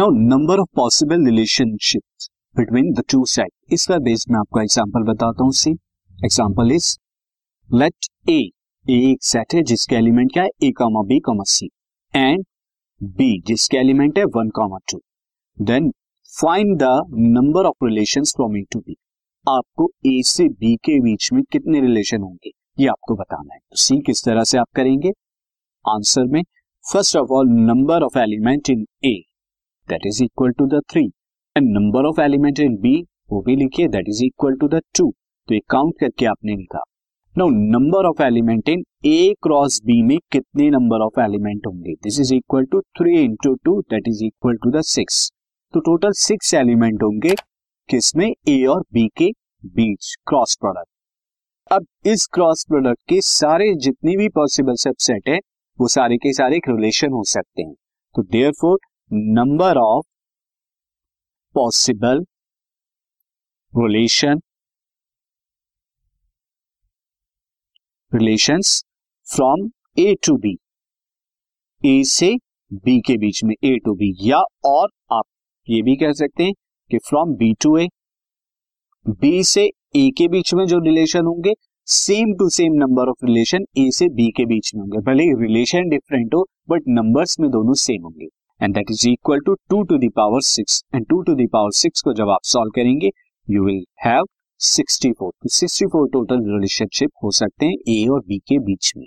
Now number of possible relationship between the two set इस पर based मैं आपको एग्जांपल बताता हूँ see example is let A एक सेट है, जिसके एलिमेंट क्या है? A comma B comma C and B जिसके एलिमेंट है one comma two then find the number of relation from A to B आपको ए से बी के बीच में कितने रिलेशन होंगे? ये आपको बताना है। तो सी किस तरह से आप करेंगे? आंसर में first of all number of element in A that is equal to the three and number of element in B वो भी लिखिए that is equal to the two तो ये काउंट करके आपने लिखा। No number of element in A cross B में कितने नंबर ऑफ़ एलिमेंट होंगे? This is equal to three into two that is equal to the six तो total six element होंगे किसमें? ए और बी के बीच क्रॉस प्रोडक्ट अब इस क्रॉस प्रोडक्ट के सारे जितनी भी पॉसिबल सबसेट है, वो सारे के सारे एक रिलेशन हो सकते हैं। तो therefore number of possible relation relations from A to B A से बी के बीच में ए टू बी या और आप ये भी कह सकते हैं कि from B to A B से ए के बीच में जो रिलेशन होंगे same to same number of relation A से बी के बीच में होंगे। भले रिलेशन डिफरेंट हो बट नंबर्स में दोनों सेम होंगे। And that is equal to two to the power six and two to the power six को जब आप सॉल्व करेंगे you will have sixty four sixty four total relationship हो सकते हैं ए और बी के बीच में।